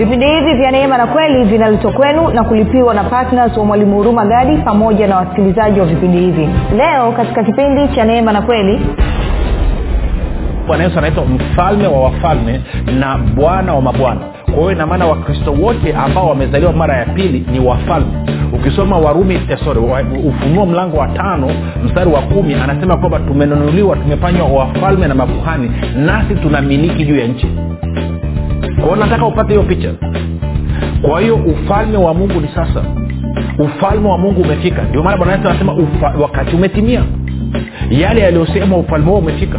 vipindi hivi vya neema na kweli vinaletwa kwenu na kulipiwa na ptns wa mwalimu huruma gadi pamoja na wasikilizaji wa vipindi hivi. Leo katika kipindi cha neema na kweli bwana yesu anaitwa mfalme wa wafalme na bwana wa mabwana. Kwa hiyo inamaana wakristo wote ambao wamezaliwa mara ya pili ni wafalme. Ukisoma warumi eh, sorry, ufunuo mlango wa tano mstari wa kumi anasema kwamba tumenunuliwa tumefanywa wafalme na makuhani nasi tunamiliki juu ya nchi kwao nataka upate hiyo picha kwa hiyo ufalme wa mungu ni sasa. Ufalme wa mungu umefika. Ndio maana bwana yesu anasema wakati umetimia. Yale yaliyosema ufalme huo umefika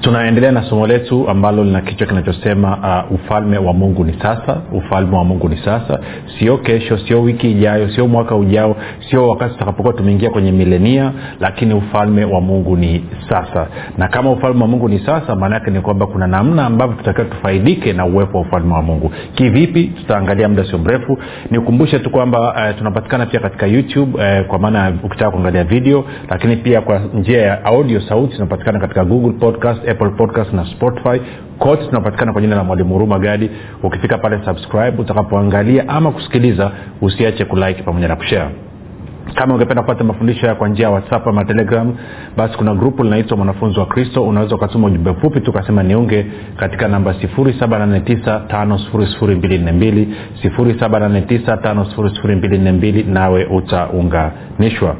tunaendelea na somo letu ambalo lina kichwa kinachosema uh, ufalme wa mungu ni sasa ufalme wa mungu ni sasa. Sio kesho sio wiki ijayo sio mwaka ujao sio wakati tutakapokuwa tumeingia kwenye milenia lakini ufalme wa mungu ni sasa. Na kama ufalme wa mungu ni sasa maana yake ni kwamba kuna namna ambavyo tutakiwa tufaidike na uwepo wa ufalme wa mungu. Kivipi? Tutaangalia muda sio mrefu. Nikumbushe tu kwamba uh, tunapatikana pia katika youtube uh, kwa maana ukitaka kuangalia video lakini pia kwa njia ya audio sauti tunapatikana katika google podcast apple podcast na spotify. Kote tunapatikana kwa jina la mwalimu huruma gadi. Ukifika pale subscribe utakapoangalia ama kusikiliza usiache kulike pamoja na kushare. Kama ungependa kupata mafundisho haya kwa njia ya whatsapp ama telegram basi kuna grupu linaitwa mwanafunzi wa kristo. Unaweza ukatuma ujumbe mfupi tu ukasema niunge katika namba 7895242 7895242 nawe utaunganishwa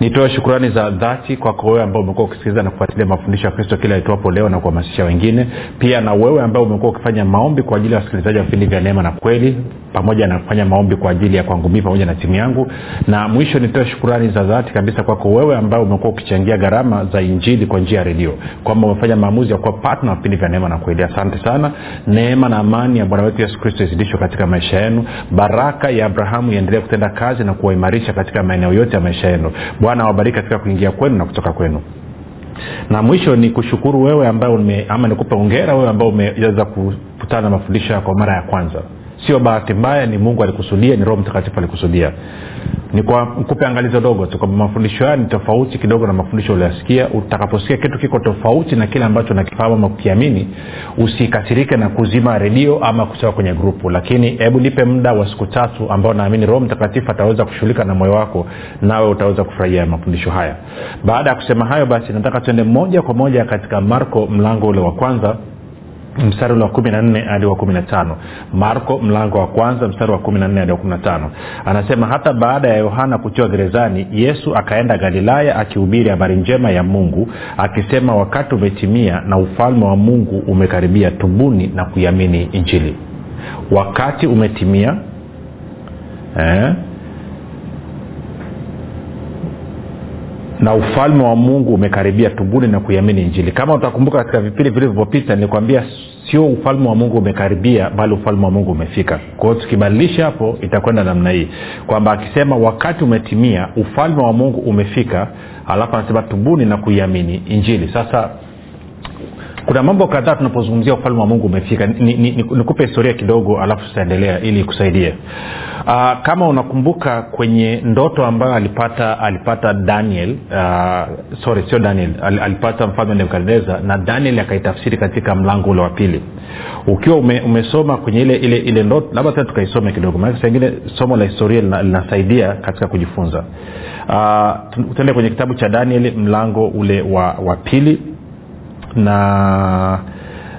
nitoe shukurani za dhati kwako wewe ambao umekuwa ukisikiliza na kufuatilia mafundisho ya kristo kila itoapo leo na kuhamasisha wengine. Pia na wewe ambao umekuwa ukifanya maombi kwa ajili ya wasikilizaji wa vipindi vya neema na kweli pamoja na kufanya maombi kwa ajili ya kwangu mii pamoja na timu yangu. Na mwisho nitoe shukurani za dhati kabisa kwako wewe ambao umekuwa ukichangia gharama za injili kwa njia ya redio. Kwamba umefanya maamuzi ya kuwa patna vipindi vya neema na kweli. Asante sana. Neema na amani ya bwana wetu yesu kristo izidishwe katika maisha yenu. Baraka ya abrahamu iendelee kutenda kazi na kuwaimarisha katika maeneo yote ya maisha yenu bwana awabariki katika kuingia kwenu na kutoka kwenu. Na mwisho ni kushukuru wewe ambaye ama nikupe ongera wewe ambao umeweza kukutana na mafundisho kwa mara ya kwanza sio bahati mbaya ni mungu alikusudia ni roho mtakatifu alikusudia. Ni kwa kupe angalizo dogo tu kwamba mafundisho haya ni tofauti kidogo na mafundisho ulioyasikia utakaposikia kitu kiko tofauti na kile ambacho nakifahamu ama kukiamini usikasirike na kuzima redio ama kutoka kwenye grupu. Lakini hebu nipe muda wa siku tatu ambao naamini roho mtakatifu ataweza kushughulika na moyo wako nawe utaweza kufurahia mafundisho haya. Baada ya kusema hayo basi nataka tuende moja kwa moja katika marko mlango ule wa kwanza mstari ule wa kumi na nne hadi wa kumi na tano. Marko mlango wa kwanza mstari wa kumi na nne hadi wa kumi na tano. Anasema hata baada ya yohana kutiwa gerezani yesu akaenda galilaya akihubiri habari njema ya mungu akisema wakati umetimia na ufalme wa mungu umekaribia tubuni na kuiamini injili wakati umetimia eh, na ufalme wa mungu umekaribia tubuni na kuiamini injili. Kama utakumbuka katika vipindi vilivyopita nilikwambia sio ufalme wa mungu umekaribia bali ufalme wa mungu umefika. Kwa tukibadilisha hapo itakwenda namna hii. Kwamba akisema wakati umetimia ufalme wa mungu umefika alafu anasema tubuni na kuiamini injili. Sasa kuna mambo kadhaa tunapozungumzia ufalme wa mungu umefika. Nikupe ni, ni, ni historia kidogo alafu tutaendelea ili ikusaidie uh, kama unakumbuka kwenye ndoto ambayo alipata alipata daniel uh, sorry sio daniel al, alipata mfalme nebukadnezar na daniel akaitafsiri katika mlango ule wa pili. Ukiwa ume, umesoma kwenye ile ile ile ndoto labda tena tukaisome kidogo maanake saingine somo la historia linasaidia katika kujifunza. Uh, tuende kwenye kitabu cha daniel mlango ule wa, wa pili na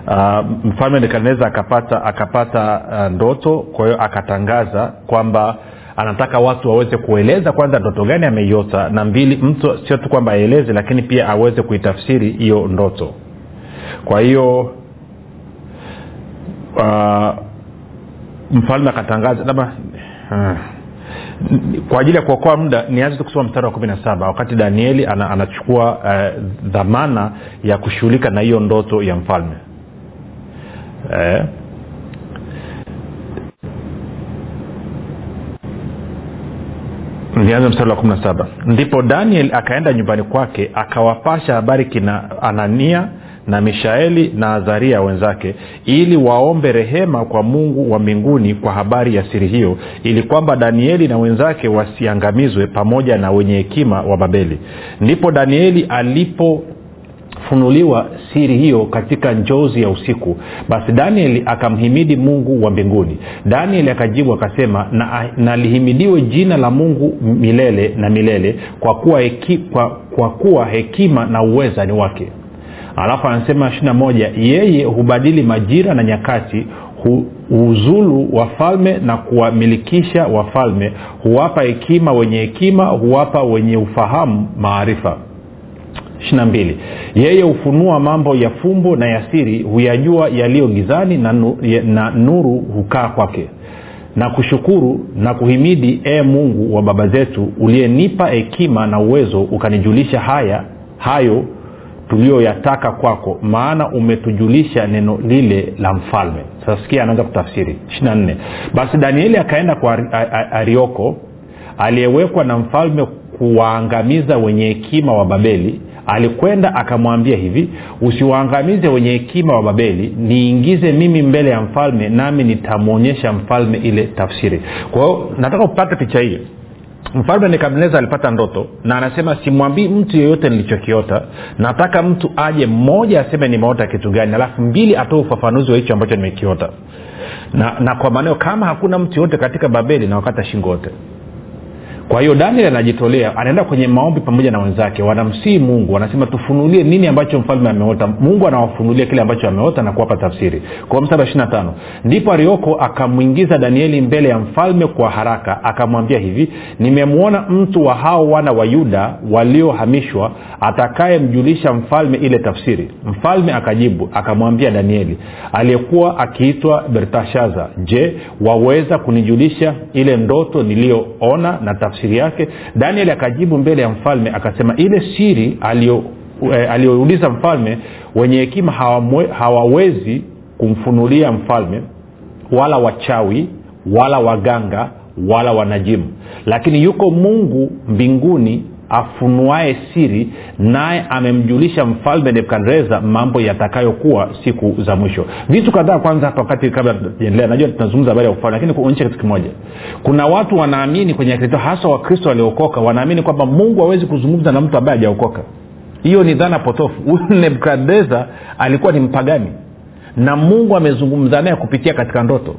uh, mfalme nebukadnezar akapata akapata uh, ndoto kwa hiyo akatangaza kwamba anataka watu waweze kueleza kwanza ndoto gani ameiota na mbili mtu sio tu kwamba aeleze lakini pia aweze kuitafsiri hiyo ndoto. Kwa hiyo uh, mfalme akatangaza labda uh, kwa ajili ya kuokoa muda nianze tu kusoma mstari wa kumi na saba. Wakati danieli ana, anachukua uh, dhamana ya kushughulika na hiyo ndoto ya mfalme. Eh, nianze mstari wa kumi na saba. Ndipo daniel akaenda nyumbani kwake akawapasha habari kina anania na mishaeli na azaria wenzake ili waombe rehema kwa mungu wa mbinguni kwa habari ya siri hiyo ili kwamba danieli na wenzake wasiangamizwe pamoja na wenye hekima wa babeli. Ndipo danieli alipo funuliwa siri hiyo katika njozi ya usiku. Basi danieli akamhimidi mungu wa mbinguni. Danieli akajibu akasema na, na jina la mungu milele na milele kwa kuwa, heki, kwa, kwa kuwa hekima na uweza ni wake alafu anasema ishirina moja yeye hubadili majira na nyakati hu, huuzulu wafalme na kuwamilikisha wafalme huwapa hekima wenye hekima huwapa wenye ufahamu maarifa. Shinambili yeye hufunua mambo ya fumbo na ya siri huyajua yaliyo gizani na, nu, na nuru hukaa kwake. Na kushukuru na kuhimidi ee mungu wa baba zetu uliyenipa hekima na uwezo ukanijulisha haya hayo tuliyoyataka kwako maana umetujulisha neno lile la mfalme. Sasa sikia anaanza kutafsiri. Ishirina nne. Basi danieli akaenda kwa arioko aliyewekwa na mfalme kuwaangamiza wenye hekima wa babeli. Alikwenda akamwambia hivi usiwaangamize wenye hekima wa babeli niingize mimi mbele ya mfalme nami nitamwonyesha mfalme ile tafsiri. Kwa hiyo nataka upate picha hiyo mfalme nekabneza alipata ndoto na anasema simwambii mtu yeyote nilichokiota. Nataka mtu aje mmoja aseme nimeota kitu gani alafu mbili atoe ufafanuzi wa hicho ambacho nimekiota. Na, na kwa maneo kama hakuna mtu yoyote katika babeli na wakata shingo yote kwa hiyo daniel anajitolea anaenda kwenye maombi pamoja na wenzake wanamsii mungu wanasema tufunulie nini ambacho mfalme ameota. Mungu anawafunulia kile ambacho ameota na kuwapa tafsiri. Kwa msara ishiri na tano ndipo arioko akamwingiza danieli mbele ya mfalme kwa haraka akamwambia hivi nimemwona mtu wa hao wana wa yuda waliohamishwa atakayemjulisha mfalme ile tafsiri. Mfalme akajibu akamwambia danieli aliyekuwa akiitwa bertashaza je waweza kunijulisha ile ndoto niliyoona na tafsiri tafsiri yake. Daniel akajibu mbele ya mfalme akasema ile siri aliyouliza e, mfalme wenye hekima hawawezi kumfunulia mfalme wala wachawi wala waganga wala wanajimu. Lakini yuko mungu mbinguni afunuae siri naye amemjulisha mfalme nebukadreza mambo yatakayokuwa siku za mwisho. Vitu kadhaa kwanza hapa wakati kabla tujaendelea najua tunazungumza habari ya ufalme lakini kuonyesha kitu kimoja. Kuna watu wanaamini kwenye kristo hasa wakristo waliokoka wanaamini kwamba mungu hawezi kuzungumza na mtu ambaye hajaokoka. Hiyo ni dhana potofu. Huyu nebukadreza alikuwa ni mpagani na mungu amezungumza naye kupitia katika ndoto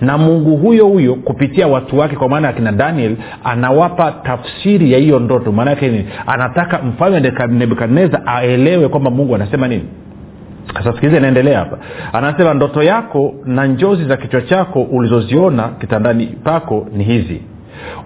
na mungu huyo huyo kupitia watu wake kwa maana ya kina daniel anawapa tafsiri ya hiyo ndoto. Maana yake nini anataka mfalme nebukadnezar aelewe kwamba mungu anasema nini. Sasa inaendelea hapa. Anasema ndoto yako na njozi za kichwa chako ulizoziona kitandani pako ni hizi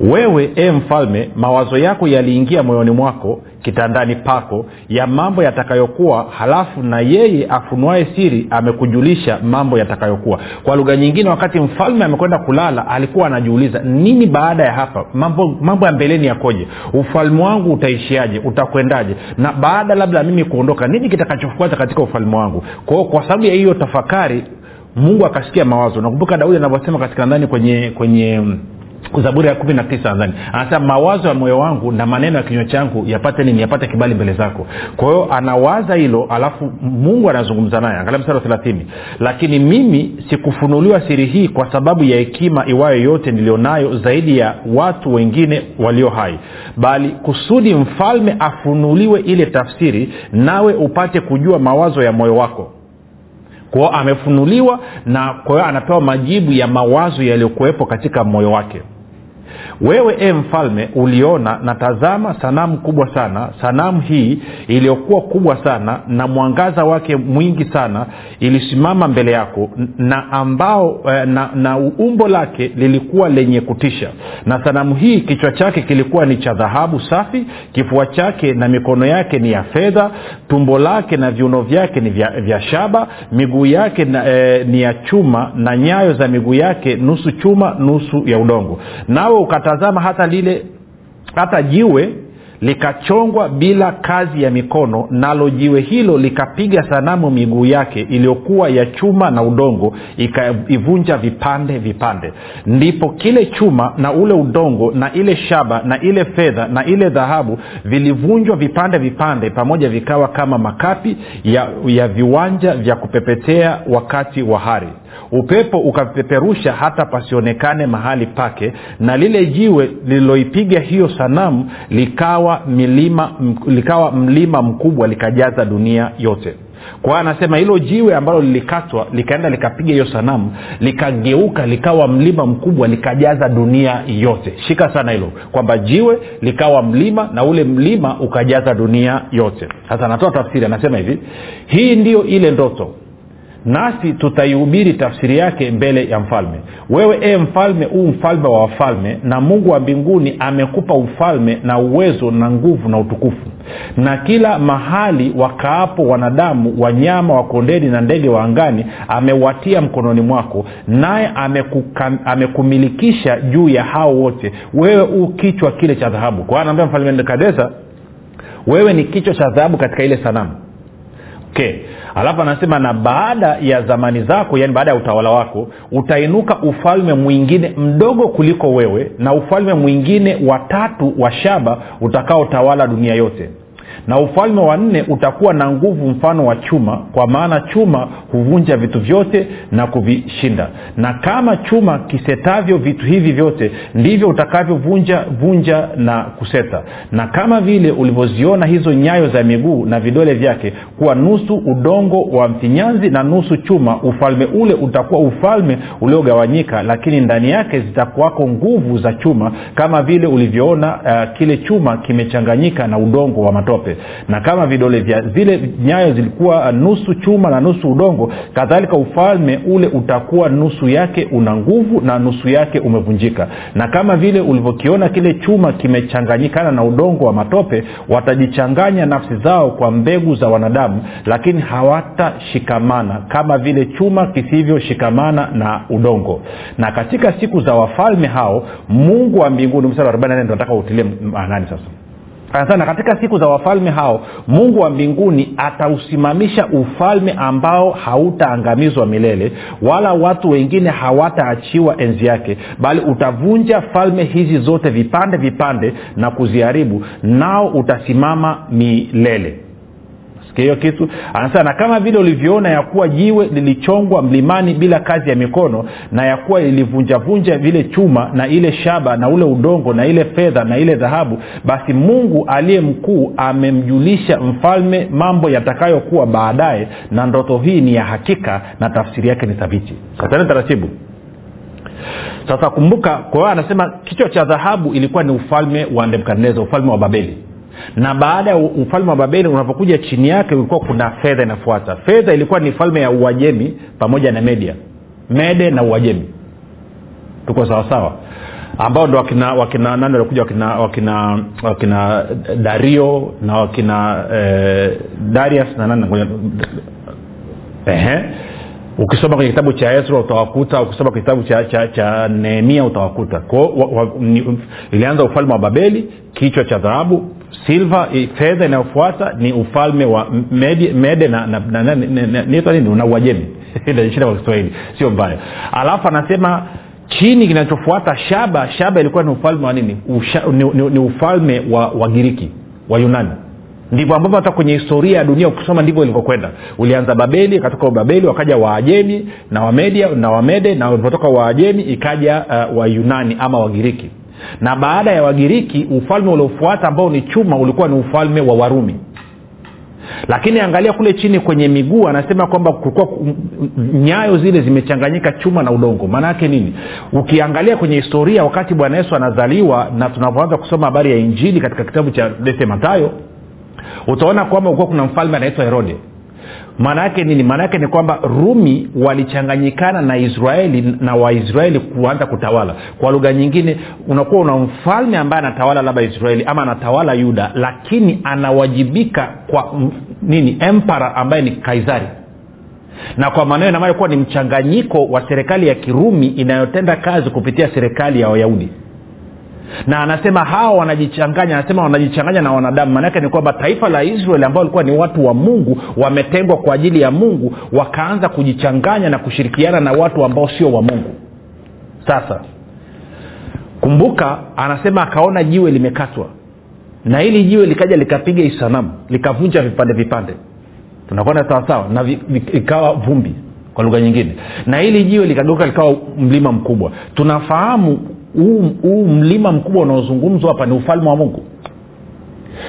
wewe e mfalme mawazo yako yaliingia moyoni mwako kitandani pako ya mambo yatakayokuwa halafu na yeye afunuae siri amekujulisha mambo yatakayokuwa. Kwa lugha nyingine wakati mfalme amekwenda kulala alikuwa anajiuliza nini baada ya hapa? Mambo, mambo ya mbeleni yakoje? Ufalme wangu utaishiaje? Utakwendaje? Na baada labda mimi kuondoka nini kitakachofuata katika ufalme wangu? Kwao kwa sababu ya hiyo tafakari mungu akasikia mawazo. Nakumbuka daudi anavyosema katika ndani kwenye kwenye zaburi ya kumi na tisa nadhani. Anasema mawazo ya moyo wangu na maneno ya kinywa changu yapate nini? Yapate kibali mbele zako. Kwa hiyo anawaza hilo alafu mungu anazungumza naye. Angalia mstari wa thelathini. Lakini mimi sikufunuliwa siri hii kwa sababu ya hekima iwayo yote nilionayo zaidi ya watu wengine walio hai bali kusudi mfalme afunuliwe ile tafsiri nawe upate kujua mawazo ya moyo wako kwao amefunuliwa na kwa hiyo anapewa majibu ya mawazo yaliyokuwepo katika moyo wake wewe e mfalme uliona na tazama sanamu kubwa sana sanamu hii iliyokuwa kubwa sana na mwangaza wake mwingi sana ilisimama mbele yako na ambao na, na umbo lake lilikuwa lenye kutisha. Na sanamu hii kichwa chake kilikuwa ni cha dhahabu safi kifua chake na mikono yake ni ya fedha tumbo lake na viuno vyake ni vya, vya shaba miguu yake na, e, ni ya chuma na nyayo za miguu yake nusu chuma nusu ya udongo. Nawe ukatazama hata lile hata jiwe likachongwa bila kazi ya mikono nalo jiwe hilo likapiga sanamu miguu yake iliyokuwa ya chuma na udongo ikaivunja vipande vipande. Ndipo kile chuma na ule udongo na ile shaba na ile fedha na ile dhahabu vilivunjwa vipande vipande pamoja vikawa kama makapi ya, ya viwanja vya kupepetea wakati wa hari upepo ukapeperusha hata pasionekane mahali pake na lile jiwe lililoipiga hiyo sanamu likawa milima likawa mlima mkubwa likajaza dunia yote. Kwa anasema hilo jiwe ambalo lilikatwa likaenda likapiga hiyo sanamu likageuka likawa mlima mkubwa likajaza dunia yote. Shika sana hilo kwamba jiwe likawa mlima na ule mlima ukajaza dunia yote. Sasa anatoa tafsiri anasema hivi hii ndiyo ile ndoto nasi tutaihubiri tafsiri yake mbele ya mfalme. Wewe ee mfalme huu mfalme wa wafalme na mungu wa mbinguni amekupa ufalme na uwezo na nguvu na utukufu. Na kila mahali wakaapo wanadamu wanyama wa kondeni na ndege wa angani amewatia mkononi mwako naye amekumilikisha juu ya hao wote. Wewe huu kichwa kile cha dhahabu. Kwa anaambia mfalme nebukadnezar wewe ni kichwa cha dhahabu katika ile sanamu okay. Alafu anasema na baada ya zamani zako yani baada ya utawala wako utainuka ufalme mwingine mdogo kuliko wewe na ufalme mwingine watatu wa shaba utakaotawala dunia yote na ufalme wa nne utakuwa na nguvu mfano wa chuma kwa maana chuma huvunja vitu vyote na kuvishinda. Na kama chuma kisetavyo vitu hivi vyote ndivyo utakavyovunja vunja na kuseta. Na kama vile ulivyoziona hizo nyayo za miguu na vidole vyake kuwa nusu udongo wa mfinyanzi na nusu chuma ufalme ule utakuwa ufalme uliogawanyika lakini ndani yake zitakuwako nguvu za chuma kama vile ulivyoona uh, kile chuma kimechanganyika na udongo wa matope yote na kama vidole vya zile nyayo zilikuwa nusu chuma na nusu udongo kadhalika ufalme ule utakuwa nusu yake una nguvu na nusu yake umevunjika. Na kama vile ulivyokiona kile chuma kimechanganyikana na udongo wa matope watajichanganya nafsi zao kwa mbegu za wanadamu lakini hawatashikamana kama vile chuma kisivyoshikamana na udongo. Na katika siku za wafalme hao mungu wa mbinguni mstari wa 44 nataka utilie maanani sasa anasema katika siku za wafalme hao mungu wa mbinguni atausimamisha ufalme ambao hautaangamizwa milele wala watu wengine hawataachiwa enzi yake bali utavunja falme hizi zote vipande vipande na kuziharibu nao utasimama milele sikia hiyo kitu anasema na kama vile ulivyoona ya kuwa jiwe lilichongwa mlimani bila kazi ya mikono na ya kuwa ilivunjavunja vile chuma na ile shaba na ule udongo na ile fedha na ile dhahabu basi mungu aliye mkuu amemjulisha mfalme mambo yatakayokuwa baadaye na ndoto hii ni ya hakika na tafsiri yake ni thabiti. Satani taratibu. Sasa kumbuka kwa anasema kichwa cha dhahabu ilikuwa ni ufalme wa nebukadnezar ufalme wa babeli na baada ya ufalme wa babeli unapokuja chini yake ulikuwa kuna fedha inafuata. Fedha ilikuwa ni falme ya uajemi pamoja na media. Mede na uajemi. Tuko sawasawa ambao ndo wakina wakina nani walikuja? Wakina wakina wakina dario na wakina eh, darius na nani? Ehe. Ukisoma kwenye kitabu cha ezra utawakuta ukisoma kwenye kitabu cha, cha, cha nehemia utawakuta. Kwao ilianza ufalme wa babeli kichwa cha dhahabu silva fedha inayofuata ni ufalme wa mede, mede na, na, uajemi. Shida kwa kiswahili. Sio mbaya. Alafu anasema chini kinachofuata shaba shaba ilikuwa ni ufalme wa nini? Usha, ni, ni, ni ufalme wa wagiriki wa yunani. Ndivyo ambavyo hata kwenye historia ya dunia ukisoma ndivyo ilivyokwenda. Ulianza babeli ikatoka babeli wakaja waajemi na wamedia na wamede na walipotoka waajemi ikaja uh, wayunani ama wagiriki na baada ya wagiriki ufalme uliofuata ambao ni chuma ulikuwa ni ufalme wa warumi. Lakini angalia kule chini kwenye miguu anasema kwamba kulikuwa nyayo zile zimechanganyika chuma na udongo. Maana yake nini? Ukiangalia kwenye historia wakati bwana yesu anazaliwa na tunavyoanza kusoma habari ya injili katika kitabu cha dete matayo utaona kwamba ulikuwa kuna mfalme anaitwa herode maana yake nini? Maana yake ni kwamba rumi walichanganyikana na israeli na waisraeli kuanza kutawala. Kwa lugha nyingine unakuwa una mfalme ambaye anatawala labda israeli ama anatawala yuda lakini anawajibika kwa m, nini? Empara ambaye ni kaisari. Na kwa maneno inamaana kuwa ni mchanganyiko wa serikali ya kirumi inayotenda kazi kupitia serikali ya wayahudi na anasema hawa wanajichanganya anasema wanajichanganya na wanadamu. Maanaake ni kwamba taifa la israeli ambao walikuwa ni watu wa mungu wametengwa kwa ajili ya mungu wakaanza kujichanganya na kushirikiana na watu ambao sio wa mungu. Sasa kumbuka anasema akaona jiwe limekatwa. Na hili jiwe likaja likapiga isanamu likavunja vipande vipande. Tunakwenda sawasawa na ikawa vumbi kwa lugha nyingine. Na hili jiwe likageuka likawa mlima mkubwa. Tunafahamu huu mlima mkubwa unaozungumzwa hapa ni ufalme wa mungu.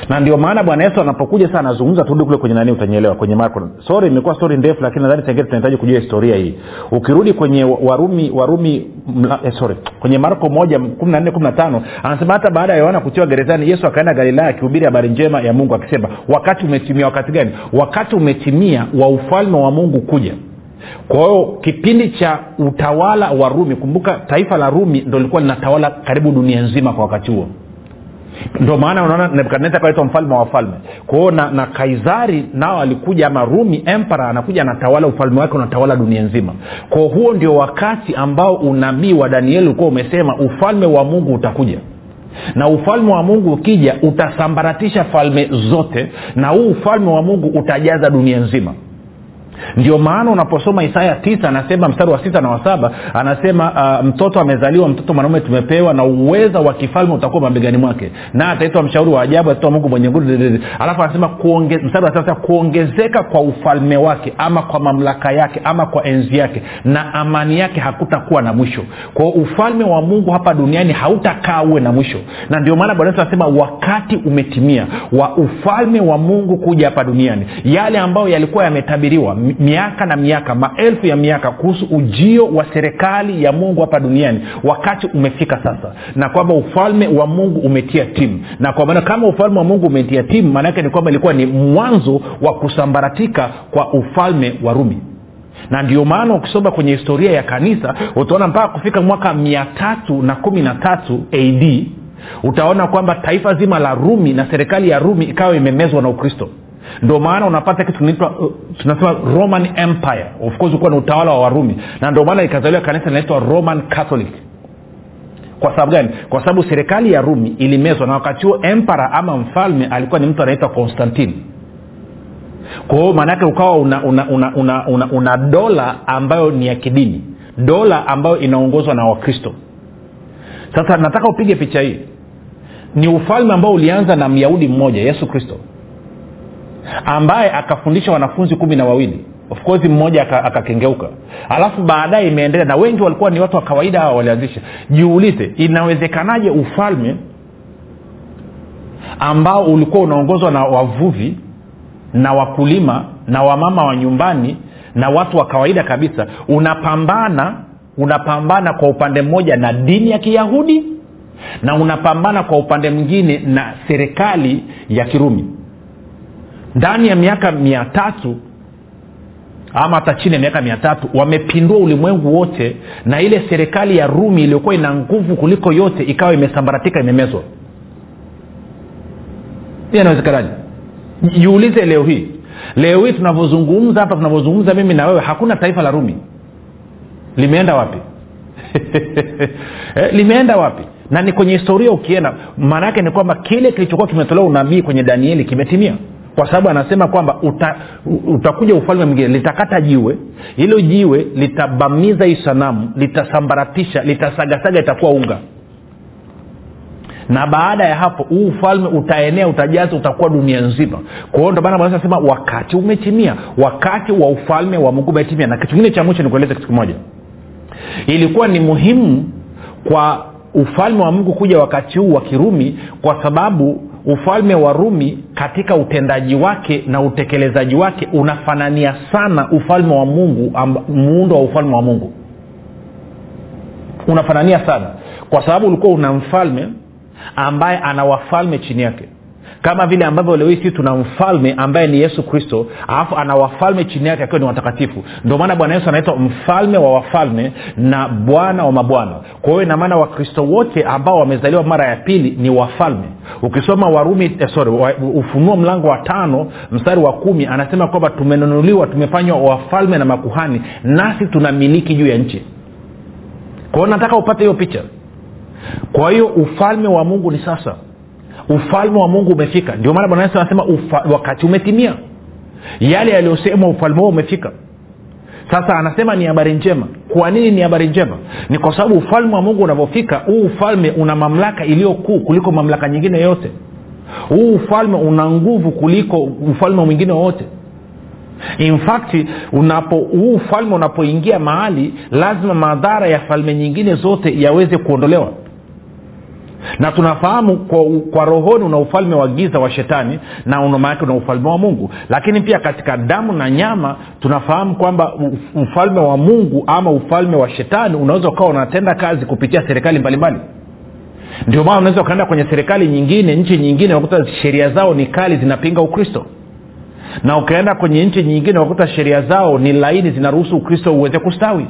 Na ndio maana bwana yesu anapokuja saa anazungumza turudi kule kwenye nani utanyelewa kwenye marko. Sori imekuwa stori ndefu lakini nadhani tengine tunahitaji kujua historia hii. Ukirudi kwenye warumi warumi eh, sorry kwenye marko moja kumi na nne kumi na tano anasema hata baada ya yohana kutiwa gerezani yesu akaenda galilaya akihubiri habari njema ya mungu akisema wakati umetimia wakati gani? Wakati umetimia wa ufalme wa mungu kuja kwa hiyo kipindi cha utawala wa rumi kumbuka taifa la rumi ndo lilikuwa linatawala karibu dunia nzima kwa wakati huo. Ndio maana unaona nebukadnezar kaitwa mfalme wa wafalme kwahio na, na kaisari nao alikuja ama rumi empera anakuja anatawala ufalme wake unatawala dunia nzima. Kwao huo ndio wakati ambao unabii wa danieli ulikuwa umesema ufalme wa mungu utakuja. Na ufalme wa mungu ukija utasambaratisha falme zote na huu ufalme wa mungu utajaza dunia nzima ndio maana unaposoma isaya tisa anasema mstari wa sita na wa saba anasema uh, mtoto amezaliwa mtoto mwanaume tumepewa na uweza wa kifalme utakuwa mabegani mwake. Na ataitwa mshauri wa ajabu ataitwa mungu mwenye nguvu alafu anasema kuonge, mstari wa sasa kuongezeka kwa ufalme wake ama kwa mamlaka yake ama kwa enzi yake na amani yake hakutakuwa na mwisho. Kwao ufalme wa mungu hapa duniani hautakaa uwe na mwisho. Na ndio maana bwana anasema wakati umetimia wa ufalme wa mungu kuja hapa duniani. Yale ambayo yalikuwa yametabiriwa miaka na miaka maelfu ya miaka kuhusu ujio wa serikali ya mungu hapa duniani wakati umefika sasa na kwamba ufalme wa mungu umetia timu. Na kwa maana kama ufalme wa mungu umetia timu maanaake ni kwamba ilikuwa ni mwanzo wa kusambaratika kwa ufalme wa rumi. Na ndio maana ukisoma kwenye historia ya kanisa utaona mpaka kufika mwaka mia tatu na kumi na tatu ad utaona kwamba taifa zima la rumi na serikali ya rumi ikawa imemezwa na ukristo ndio maana unapata kitu kinaitwa uh, tunasema roman empire. Of course ukuwa ni utawala wa warumi. Na ndio maana ikazaliwa kanisa linaitwa roman catholic. Kwa sababu gani? Kwa sababu serikali ya rumi ilimezwa na wakati huo empara ama mfalme alikuwa ni mtu anaitwa konstantini kwa maanaake ukawa una, una, una, una, una, una dola ambayo ni ya kidini. Dola ambayo inaongozwa na wakristo. Sasa nataka upige picha hii. Ni ufalme ambao ulianza na myahudi mmoja yesu kristo ambaye akafundisha wanafunzi kumi na wawili. Of course mmoja akakengeuka. Alafu baadaye imeendelea na wengi walikuwa ni watu wa kawaida hawa walianzisha. Jiulize inawezekanaje ufalme ambao ulikuwa unaongozwa na wavuvi na wakulima na wamama wa nyumbani na watu wa kawaida kabisa unapambana unapambana kwa upande mmoja na dini ya kiyahudi na unapambana kwa upande mwingine na serikali ya kirumi ndani ya miaka mia tatu ama hata chini ya miaka mia tatu wamepindua ulimwengu wote na ile serikali ya rumi iliyokuwa ina nguvu kuliko yote ikawa imesambaratika imemezwa. Hii inawezekanaje? Jiulize leo hii. Leo hii tunavyozungumza hapa tunavyozungumza mimi na wewe hakuna taifa la rumi. Limeenda wapi? Eh, limeenda wapi? Na ni kwenye historia ukienda maana yake ni kwamba kile kilichokuwa kimetolewa unabii kwenye danieli kimetimia kwa sababu anasema kwamba uta, utakuja ufalme mwingine litakata jiwe. Hilo jiwe litabamiza hii sanamu litasambaratisha litasagasaga itakuwa unga. Na baada ya hapo huu ufalme utaenea utajaza utakuwa dunia nzima. Kwa hiyo wakati umetimia wakati wa ufalme wa mungu umetimia. Na kitu kingine cha mwisho nikueleze kitu kimoja. Ilikuwa ni muhimu kwa ufalme wa mungu kuja wakati huu wa kirumi kwa sababu ufalme wa rumi katika utendaji wake na utekelezaji wake unafanania sana ufalme wa mungu muundo wa ufalme wa mungu. Unafanania sana. Kwa sababu ulikuwa una mfalme ambaye ana wafalme chini yake kama vile ambavyo leo hii tuna mfalme ambaye ni yesu kristo alafu ana wafalme chini yake akiwa ni watakatifu. Ndio maana bwana yesu anaitwa mfalme wa wafalme na bwana wa mabwana. Kwa hiyo inamaana wakristo wote ambao wamezaliwa mara ya pili ni wafalme. Ukisoma warumi eh, sorry wa, ufunuo mlango wa tano mstari wa kumi anasema kwamba tumenunuliwa tumefanywa wafalme na makuhani nasi tunamiliki juu ya nchi. Kwa hiyo nataka upate hiyo picha. Kwa hiyo ufalme wa mungu ni sasa ufalme wa mungu umefika. Ndio maana bwana yesu anasema wakati umetimia. Yale yaliyosemwa ufalme huo umefika. Sasa anasema ni habari njema. Kwa nini ni habari njema? Ni kwa sababu ufalme wa mungu unavyofika huu ufalme una mamlaka iliyokuu kuliko mamlaka nyingine yote huu ufalme una nguvu kuliko ufalme mwingine wowote. In fact unapo huu ufalme unapoingia mahali lazima madhara ya falme nyingine zote yaweze kuondolewa na tunafahamu kwa, kwa rohoni una ufalme wa giza wa shetani na unamaake una ufalme wa mungu. Lakini pia katika damu na nyama tunafahamu kwamba ufalme wa mungu ama ufalme wa shetani unaweza ukawa unatenda kazi kupitia serikali mbalimbali. Ndio maana unaweza ukaenda kwenye serikali nyingine nchi nyingine unakuta sheria zao ni kali zinapinga ukristo. Na ukaenda kwenye nchi nyingine unakuta sheria zao ni laini zinaruhusu ukristo uweze kustawi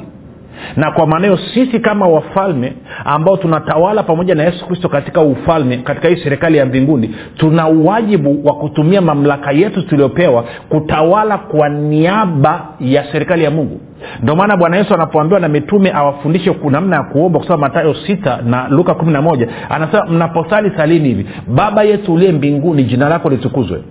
na kwa maana sisi kama wafalme ambao tunatawala pamoja na yesu kristo katika ufalme katika hii serikali ya mbinguni tuna uwajibu wa kutumia mamlaka yetu tuliopewa kutawala kwa niaba ya serikali ya mungu. Ndio maana bwana yesu anapoambiwa na mitume awafundishe namna ya kuomba kusema matayo sita na luka kumi na moja anasema mnaposali salini hivi baba yetu uliye mbinguni jina lako litukuzwe.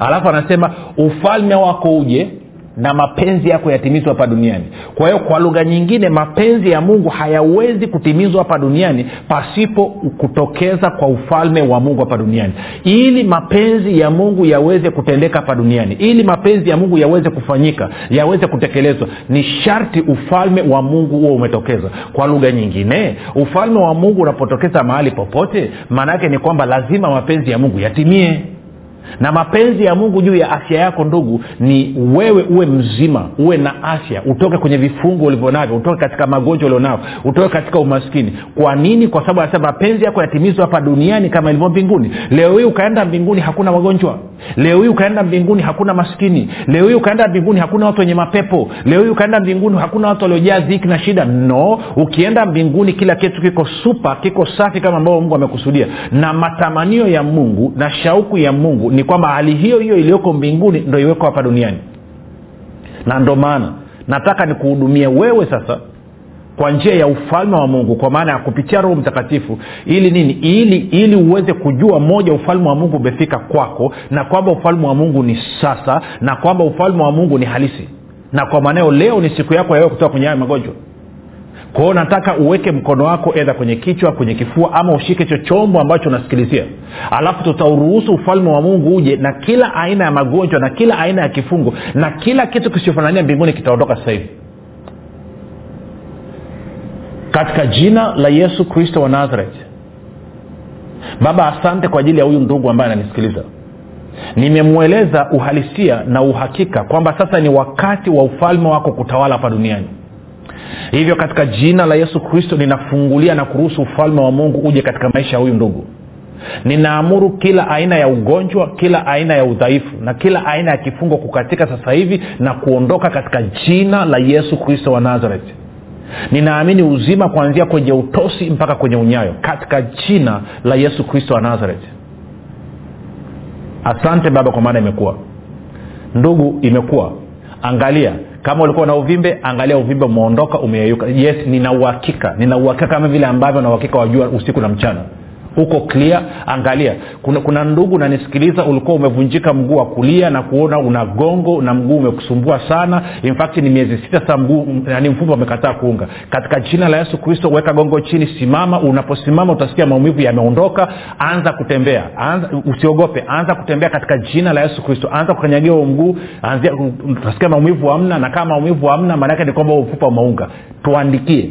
Alafu anasema ufalme wako uje na mapenzi yako yatimizwa hapa duniani. Kwa hiyo kwa lugha nyingine mapenzi ya mungu hayawezi kutimizwa hapa duniani pasipo kutokeza kwa ufalme wa mungu hapa duniani. Ili mapenzi ya mungu yaweze kutendeka hapa duniani ili mapenzi ya mungu yaweze kufanyika yaweze kutekelezwa ni sharti ufalme wa mungu huo umetokeza. Kwa lugha nyingine ufalme wa mungu unapotokeza mahali popote maana yake ni kwamba lazima mapenzi ya mungu yatimie na mapenzi ya mungu juu ya afya yako ndugu ni wewe uwe mzima uwe na afya utoke kwenye vifungo ulivyonavyo utoke katika magonjwa ulionao utoke katika umaskini. Kwa nini? Kwa sababu anasema mapenzi yako yatimizwa hapa duniani kama ilivyo mbinguni. Leo hii ukaenda mbinguni hakuna magonjwa leo hii ukaenda mbinguni hakuna maskini. Leo hii ukaenda mbinguni hakuna watu wenye mapepo. Leo hii ukaenda mbinguni hakuna watu waliojaa dhiki na shida. No ukienda mbinguni kila kitu kiko supa kiko safi kama ambavyo mungu amekusudia. Na matamanio ya mungu na shauku ya mungu ni kwamba hali hiyo hiyo iliyoko mbinguni ndo iweko hapa duniani. Na ndo maana nataka nikuhudumie wewe sasa kwa njia ya ufalme wa mungu kwa maana ya kupitia roho mtakatifu ili nini? Ili ili uweze kujua moja ufalme wa mungu umefika kwako na kwamba ufalme wa mungu ni sasa na kwamba ufalme wa mungu ni halisi. Na kwa maanao leo ni siku yako yawe kutoka kwenye hayo magonjwa kwa hiyo nataka uweke mkono wako edha kwenye kichwa kwenye kifua ama ushike hicho chombo ambacho unasikilizia. Alafu tutauruhusu ufalme wa mungu uje na kila aina ya magonjwa na kila aina ya kifungo na kila kitu kisichofanania mbinguni kitaondoka sasa hivi. Katika jina la yesu kristo wa nazaret baba asante kwa ajili ya huyu ndugu ambaye ananisikiliza. Nimemweleza uhalisia na uhakika kwamba sasa ni wakati wa ufalme wako kutawala hapa duniani hivyo katika jina la yesu kristo ninafungulia na kuruhusu ufalme wa mungu uje katika maisha ya huyu ndugu. Ninaamuru kila aina ya ugonjwa kila aina ya udhaifu na kila aina ya kifungo kukatika sasa hivi na kuondoka katika jina la yesu kristo wa nazareti ninaamini uzima kuanzia kwenye utosi mpaka kwenye unyayo katika jina la yesu kristo wa nazareti asante baba kwa maana imekuwa. Ndugu imekuwa. Angalia kama ulikuwa na uvimbe angalia uvimbe umeondoka umeyeyuka. Yes nina uhakika nina uhakika kama vile ambavyo na uhakika wajua usiku na mchana uko clear. Angalia kuna, kuna ndugu unanisikiliza ulikuwa umevunjika mguu wa kulia na kuona una gongo na mguu umekusumbua sana. In fact ni miezi sita sa mguu yani mfupa umekataa kuunga. Katika jina la yesu kristo weka gongo chini simama. Unaposimama utasikia maumivu yameondoka. Anza kutembea. Anza, usiogope. Anza kutembea katika jina la yesu kristo. Anza kukanyagia mguu. Utasikia maumivu hamna. Na kama maumivu hamna maanaake ni kwamba mfupa umeunga. Tuandikie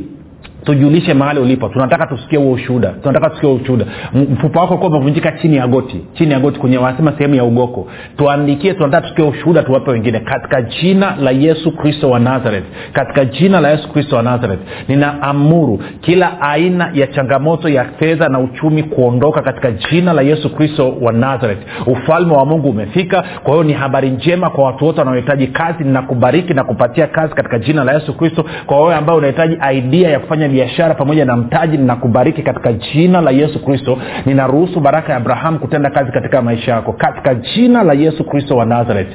tujulishe mahali ulipo. Tunataka tusikie huo ushuhuda. Tunataka tusikie ushuhuda. Mfupa wako kuwa umevunjika chini ya goti. Chini ya goti kwenye wanasema sehemu ya ugoko. Tuandikie tunataka tusikie ushuhuda tuwape wengine. Katika jina la yesu kristo wa nazareth. Katika jina la yesu kristo wa nazareth. Ninaamuru kila aina ya changamoto ya fedha na uchumi kuondoka katika jina la yesu kristo wa nazareth. Ufalme wa mungu umefika. Kwa hiyo ni habari njema kwa watu wote wanaohitaji kazi. Ninakubariki na kupatia kazi katika jina la yesu kristo. Kwa wewe ambao unahitaji idea ya kufanya biashara pamoja na mtaji ninakubariki katika jina la yesu kristo. Ninaruhusu baraka ya abraham kutenda kazi katika maisha yako. Katika jina la yesu kristo wa nazareth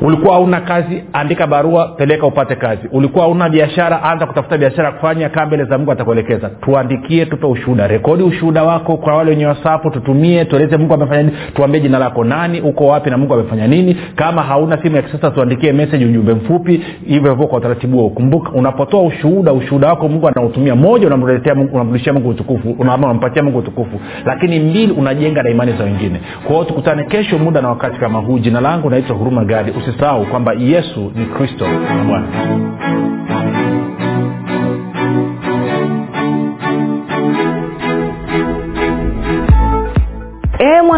ulikuwa hauna kazi andika barua peleka upate kazi. Ulikuwa hauna biashara anza kutafuta biashara kufanya kaa mbele za mungu atakuelekeza. Tuandikie tupe ushuhuda. Rekodi ushuhuda wako kwa wale wenye wasapu tutumie tueleze mungu amefanya nini tuambie jina lako nani uko wapi na mungu amefanya nini. Kama hauna simu ya kisasa tuandikie meseji ujumbe mfupi hivyo hivyo kwa utaratibu huo. Kumbuka unapotoa ushuhuda ushuhuda wako mungu anautumia moja unamrudishia mungu utukufu unampatia mungu utukufu. Lakini mbili unajenga na imani za wengine. Kwa hiyo tukutane kesho muda na wakati kama huu. Jina langu naitwa huruma gadi usisahau kwamba yesu ni kristo na bwana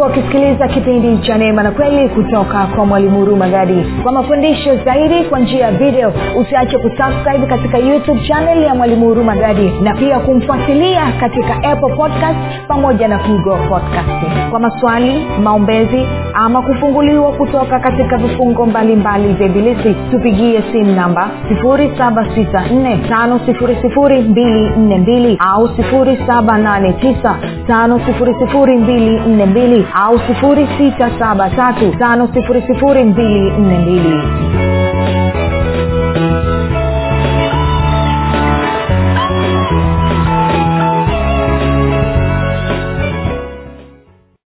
umekuwa ukisikiliza kipindi cha neema na kweli kutoka kwa mwalimu huruma gadi. Kwa mafundisho zaidi kwa njia ya video usiache kusubscribe katika youtube chanel ya mwalimu huruma gadi na pia kumfuatilia katika apple podcast pamoja na google podcast kwa maswali maombezi ama kufunguliwa kutoka katika vifungo mbalimbali vya ibilisi tupigie simu namba 7645242 au 7895242 au 6735242